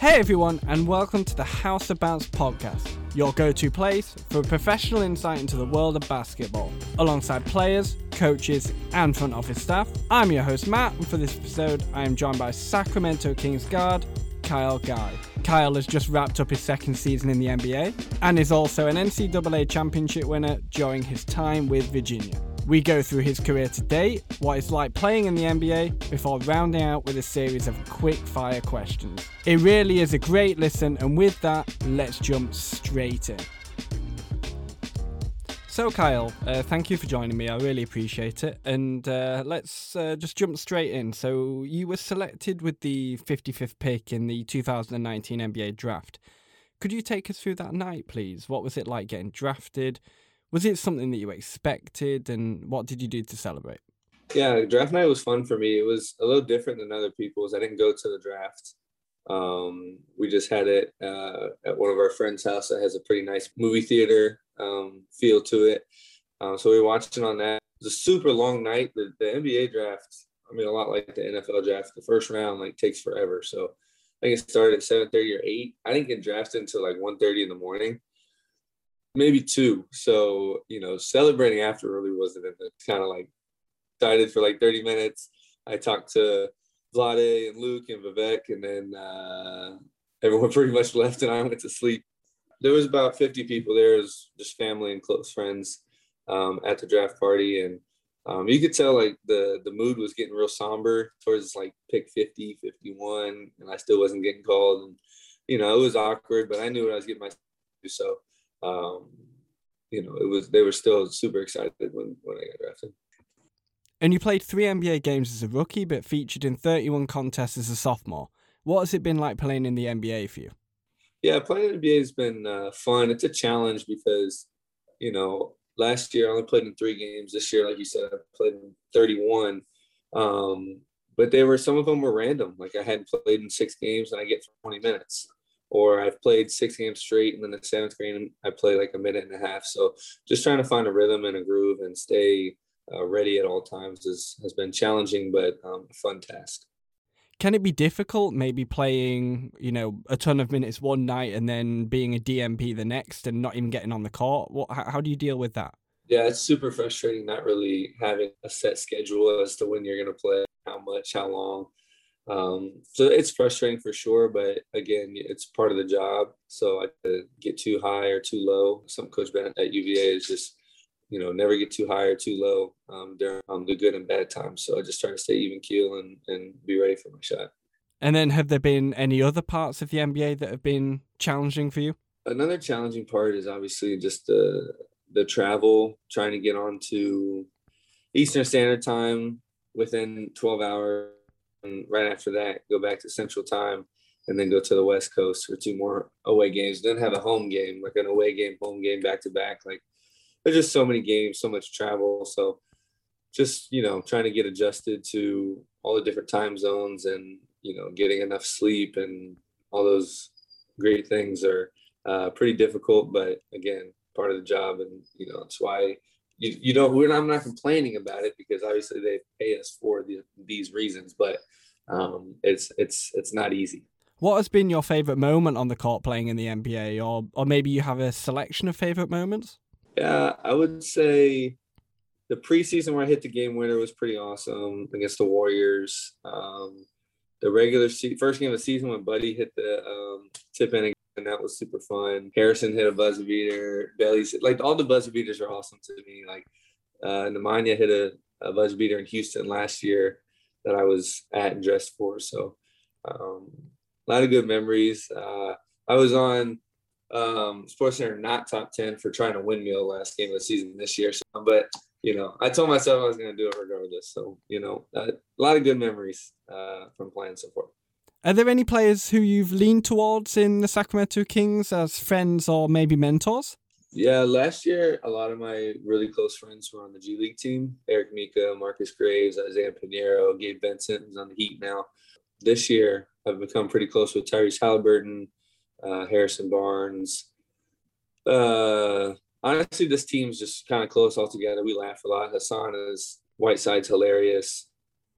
Hey everyone, and welcome to the House of Bounce podcast, your go to place for professional insight into the world of basketball, alongside players, coaches, and front office staff. I'm your host, Matt, and for this episode, I am joined by Sacramento Kings guard Kyle Guy. Kyle has just wrapped up his second season in the NBA and is also an NCAA championship winner during his time with Virginia. We go through his career to date, what it's like playing in the NBA, before rounding out with a series of quick fire questions. It really is a great listen, and with that, let's jump straight in. So, Kyle, uh, thank you for joining me. I really appreciate it. And uh, let's uh, just jump straight in. So, you were selected with the 55th pick in the 2019 NBA draft. Could you take us through that night, please? What was it like getting drafted? Was it something that you expected, and what did you do to celebrate? Yeah, draft night was fun for me. It was a little different than other people's. I didn't go to the draft. Um, we just had it uh, at one of our friends' house that has a pretty nice movie theater um, feel to it. Um, so we watched it on that. It was a super long night. The, the NBA draft, I mean, a lot like the NFL draft, the first round like takes forever. So I think it started at 7:30 or 8. I didn't get drafted until like 1:30 in the morning maybe two. So, you know, celebrating after really wasn't in it. Kind of like excited for like 30 minutes. I talked to Vlade and Luke and Vivek, and then uh, everyone pretty much left and I went to sleep. There was about 50 people there. It was just family and close friends um, at the draft party. And um, you could tell like the, the mood was getting real somber towards like pick 50, 51, and I still wasn't getting called. And, you know, it was awkward, but I knew what I was getting myself. So um, you know, it was they were still super excited when when I got drafted. And you played three NBA games as a rookie, but featured in 31 contests as a sophomore. What has it been like playing in the NBA for you? Yeah, playing in the NBA has been uh, fun. It's a challenge because, you know, last year I only played in three games. This year, like you said, I played in 31. Um, but they were some of them were random. Like I hadn't played in six games and I get 20 minutes or I've played six games straight, and then the seventh game I play like a minute and a half. So just trying to find a rhythm and a groove and stay uh, ready at all times is, has been challenging, but um, a fun task. Can it be difficult, maybe playing, you know, a ton of minutes one night and then being a DNP the next, and not even getting on the court? What, how, how do you deal with that? Yeah, it's super frustrating not really having a set schedule as to when you're going to play, how much, how long. Um, so it's frustrating for sure, but again, it's part of the job. So I get too high or too low. Some coach Bennett at UVA is just, you know, never get too high or too low um, during um, the good and bad times. So I just try to stay even keel and, and be ready for my shot. And then have there been any other parts of the NBA that have been challenging for you? Another challenging part is obviously just the the travel, trying to get on to Eastern Standard Time within 12 hours and right after that go back to Central Time, and then go to the West Coast for two more away games. Then have a home game, like an away game, home game back to back. Like there's just so many games, so much travel. So just you know trying to get adjusted to all the different time zones and you know getting enough sleep and all those great things are uh, pretty difficult. But again, part of the job, and you know it's why you, you don't we're not, I'm not complaining about it because obviously they pay us for the, these reasons, but um, it's it's it's not easy. What has been your favorite moment on the court playing in the NBA, or or maybe you have a selection of favorite moments? Yeah, I would say the preseason where I hit the game winner was pretty awesome against the Warriors. Um, the regular se- first game of the season when Buddy hit the um, tip in and that was super fun. Harrison hit a buzzer beater. Bailey's like all the buzzer beaters are awesome to me. Like uh, Nemanja hit a, a buzzer beater in Houston last year that I was at and dressed for. So um, a lot of good memories. Uh, I was on um, Sports Center not top ten for trying to windmill the last game of the season this year. So, but you know, I told myself I was going to do it regardless. So you know, uh, a lot of good memories uh, from playing so far. Are there any players who you've leaned towards in the Sacramento Kings as friends or maybe mentors? Yeah, last year a lot of my really close friends were on the G League team. Eric Mika, Marcus Graves, Isaiah Pineiro, Gabe Vincent who's on the Heat now. This year I've become pretty close with Tyrese Halliburton, uh, Harrison Barnes. Uh, honestly, this team's just kind of close all together. We laugh a lot. Hassan is Whiteside's hilarious.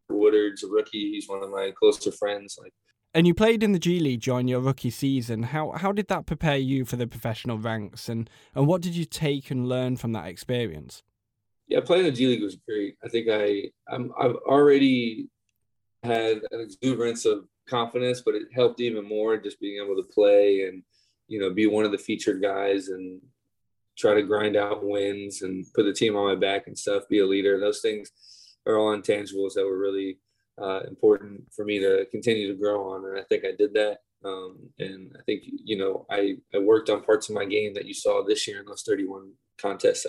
Woodard's a rookie. He's one of my closer friends. Like And you played in the G League during your rookie season. How how did that prepare you for the professional ranks, and and what did you take and learn from that experience? Yeah, playing the G League was great. I think I I'm, I've already had an exuberance of confidence, but it helped even more just being able to play and you know be one of the featured guys and try to grind out wins and put the team on my back and stuff. Be a leader. Those things are all intangibles that were really uh, important for me to continue to grow on. And I think I did that. Um, and I think, you know, I, I worked on parts of my game that you saw this year in those 31 contests.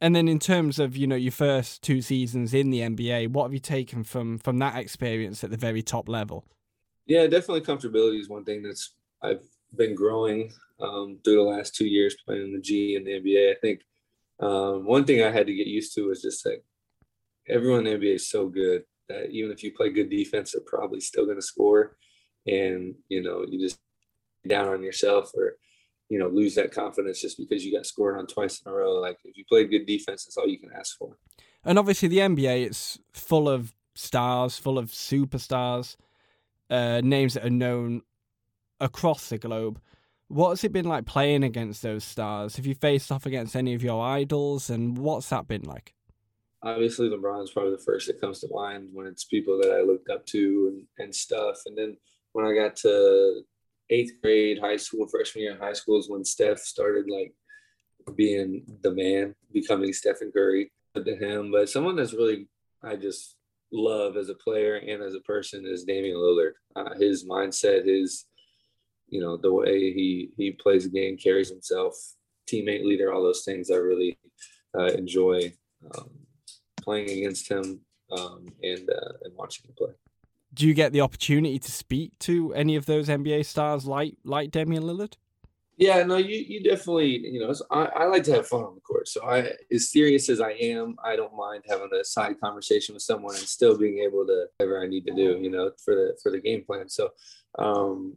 And then in terms of, you know, your first two seasons in the NBA, what have you taken from from that experience at the very top level? Yeah, definitely comfortability is one thing that's I've been growing um, through the last two years playing in the G and the NBA. I think um, one thing I had to get used to was just like everyone in the NBA is so good that even if you play good defense, they're probably still going to score. And, you know, you just down on yourself or, you know, lose that confidence just because you got scored on twice in a row. Like if you play good defense, that's all you can ask for. And obviously the NBA, it's full of stars, full of superstars, uh, names that are known across the globe. What has it been like playing against those stars? Have you faced off against any of your idols, and what's that been like? Obviously LeBron's probably the first that comes to mind when it's people that I looked up to and, and stuff. And then when I got to eighth grade, high school, freshman year in high school is when Steph started like being the man, becoming Stephen Curry to him. But someone that's really I just love as a player and as a person is Damian Lillard. Uh, his mindset, his you know the way he he plays the game, carries himself, teammate leader, all those things I really uh, enjoy. Um, playing against him um, and uh, and watching him play. Do you get the opportunity to speak to any of those NBA stars like like Damian Lillard? Yeah, no, you you definitely you know I, I like to have fun on the court. So I as serious as I am, I don't mind having a side conversation with someone and still being able to whatever I need to do, you know, for the for the game plan. So um,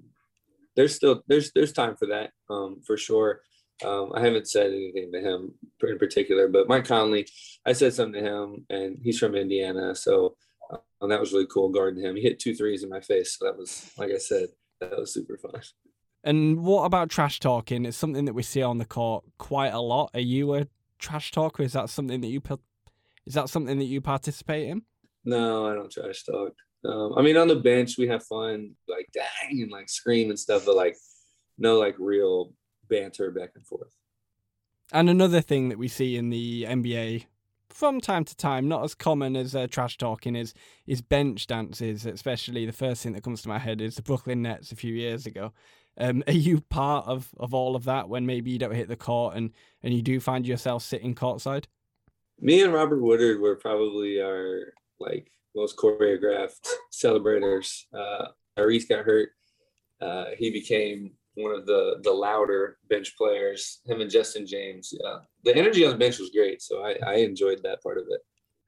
there's still there's there's time for that um, for sure. Um, I haven't said anything to him in particular, but Mike Conley, I said something to him, and he's from Indiana, so uh, that was really cool guarding him. He hit two threes in my face, so that was, like I said, that was super fun. And what about trash talking? It's something that we see on the court quite a lot. Are you a trash talker? Is that something that you is that something that you participate in? No, I don't trash talk. Um, I mean, on the bench we have fun, like dang, and like scream and stuff, but like no like real banter back and forth. And another thing that we see in the NBA from time to time, not as common as uh, trash talking, is is bench dances. Especially the first thing that comes to my head is the Brooklyn Nets a few years ago. Um, are you part of, of all of that when maybe you don't hit the court and, and you do find yourself sitting courtside? Me and Robert Woodard were probably our like most choreographed celebrators. Uh, Reese got hurt. Uh, he became one of the the louder bench players. Him and Justin James. Yeah, the energy on the bench was great, so I, I enjoyed that part of it.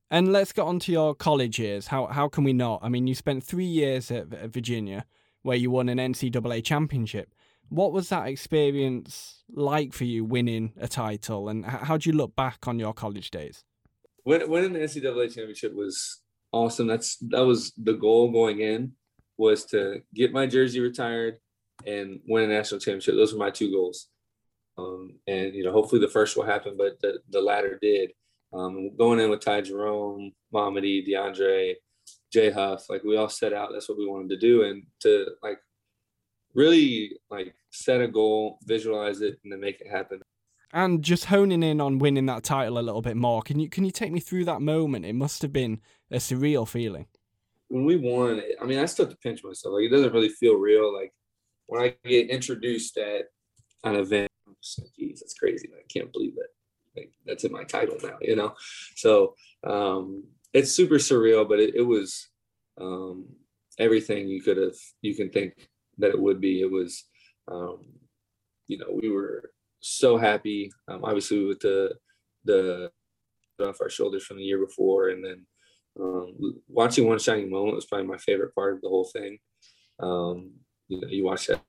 And let's get on to your college years. How how can we not? I mean, you spent three years at, at Virginia, where you won an NCAA championship. What was that experience like for you, winning a title, and how do you look back on your college days? When winning the NCAA championship was awesome. That's that was the goal going in was to get my jersey retired and win a national championship. Those were my two goals. Um, and you know, hopefully the first will happen, but the, the latter did. Um, going in with Ty Jerome, Mamadi, DeAndre, Jay Huff, like we all set out. That's what we wanted to do, and to like really like set a goal, visualize it, and then make it happen. And just honing in on winning that title a little bit more. Can you can you take me through that moment? It must have been a surreal feeling. When we won, I mean, I still have to pinch myself. Like it doesn't really feel real. Like when I get introduced at an event, I'm just like, geez, that's crazy. I can't believe it. Like that's in my title now, you know? So um, it's super surreal, but it, it was um, everything you could have, you can think that it would be. It was, um, you know, we were so happy, um, obviously with the, the off our shoulders from the year before. And then um, watching one shining moment was probably my favorite part of the whole thing. Um, you know, you watch that.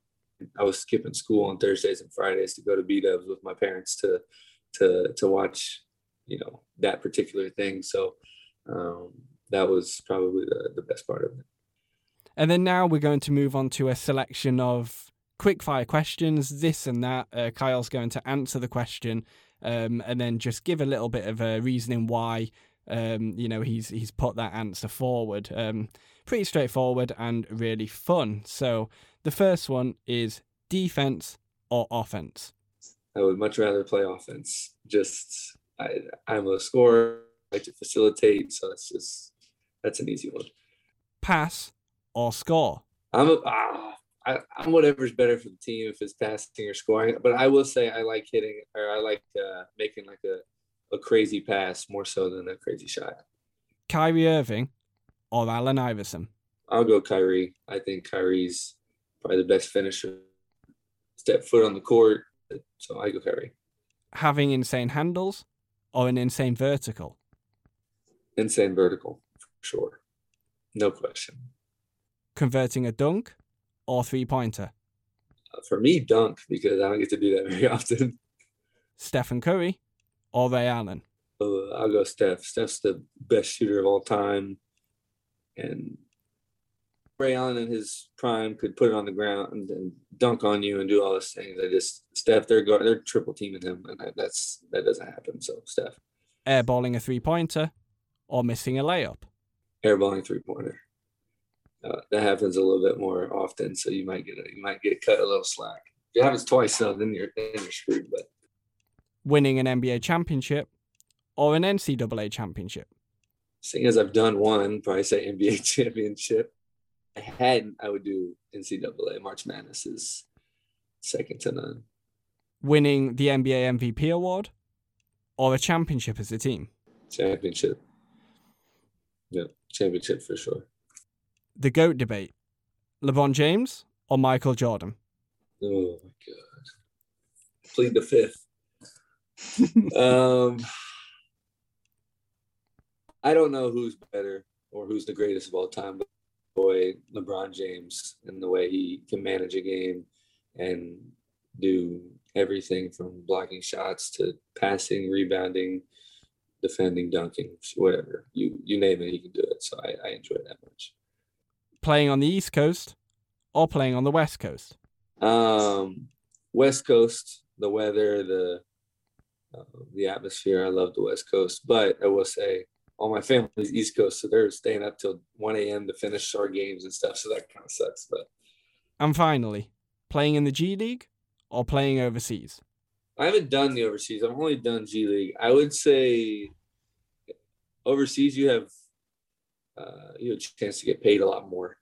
I was skipping school on Thursdays and Fridays to go to B Dubs with my parents to to to watch, you know, that particular thing. So um, that was probably the, the best part of it. And then now we're going to move on to a selection of quick fire questions, this and that. Uh, Kyle's going to answer the question um, and then just give a little bit of a reasoning why um, you know he's he's put that answer forward. Um, pretty straightforward and really fun. So the first one is defense or offense. I would much rather play offense. Just I, I'm a scorer. I like to facilitate, so it's just that's an easy one. Pass or score. I'm a, ah, I, am whatever's better for the team if it's passing or scoring. But I will say I like hitting or I like uh, making like a, a crazy pass more so than a crazy shot. Kyrie Irving or Allen Iverson. I'll go Kyrie. I think Kyrie's probably the best finisher. Step foot on the court, so I go Kyrie. Having insane handles or an insane vertical. Insane vertical, for sure. No question. Converting a dunk or three pointer? Uh, for me, dunk because I don't get to do that very often. Stephen Curry or Ray Allen? Uh, I'll go Steph. Steph's the best shooter of all time, and Ray Allen in his prime could put it on the ground and, and dunk on you and do all those things. I just Steph, they're go, they're triple teaming him, and that's that doesn't happen. So Steph, airballing a three pointer or missing a layup. Airballing three pointer uh, that happens a little bit more often. So you might get a, you might get cut a little slack. If it happens twice, so then you're then you're screwed. But winning an NBA championship or an NCAA championship. Seeing as I've done one, probably say NBA championship. I hadn't, I would do NCAA. March Madness is second to none. Winning the NBA MVP award or a championship as a team? Championship. Yeah, championship for sure the GOAT debate LeBron James or Michael Jordan? Oh my God. Plead the fifth. um, I don't know who's better or who's the greatest of all time, but LeBron James and the way he can manage a game and do everything from blocking shots to passing, rebounding, defending, dunking, whatever you you name it, he can do it. So I, I enjoy it that much playing on the East Coast or playing on the West Coast? Um, West Coast, the weather, the uh, the atmosphere. I love the West Coast, but I will say all my family's East Coast, so they're staying up till 1 a.m. to finish our games and stuff. So that kind of sucks. But and finally, playing in the G League or playing overseas? I haven't done the overseas. I've only done G League. I would say overseas you have uh, you have a chance to get paid a lot more.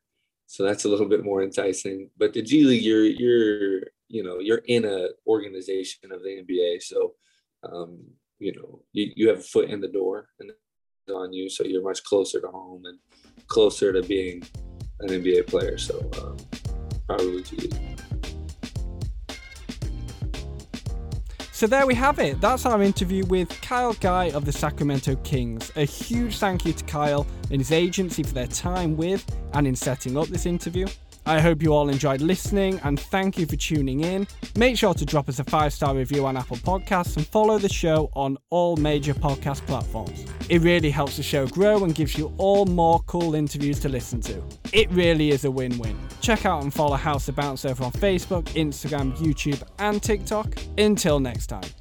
So that's a little bit more enticing. But the G League, you're you're you know you're in a organization of the NBA, so um, you know you, you have a foot in the door and on you, so you're much closer to home and closer to being an NBA player. So um, probably. So there we have it. That's our interview with Kyle Guy of the Sacramento Kings. A huge thank you to Kyle and his agency for their time with and in setting up this interview. I hope you all enjoyed listening and thank you for tuning in. Make sure to drop us a five star review on Apple Podcasts and follow the show on all major podcast platforms. It really helps the show grow and gives you all more cool interviews to listen to. It really is a win win. Check out and follow House of Bounce over on Facebook, Instagram, YouTube, and TikTok. Until next time.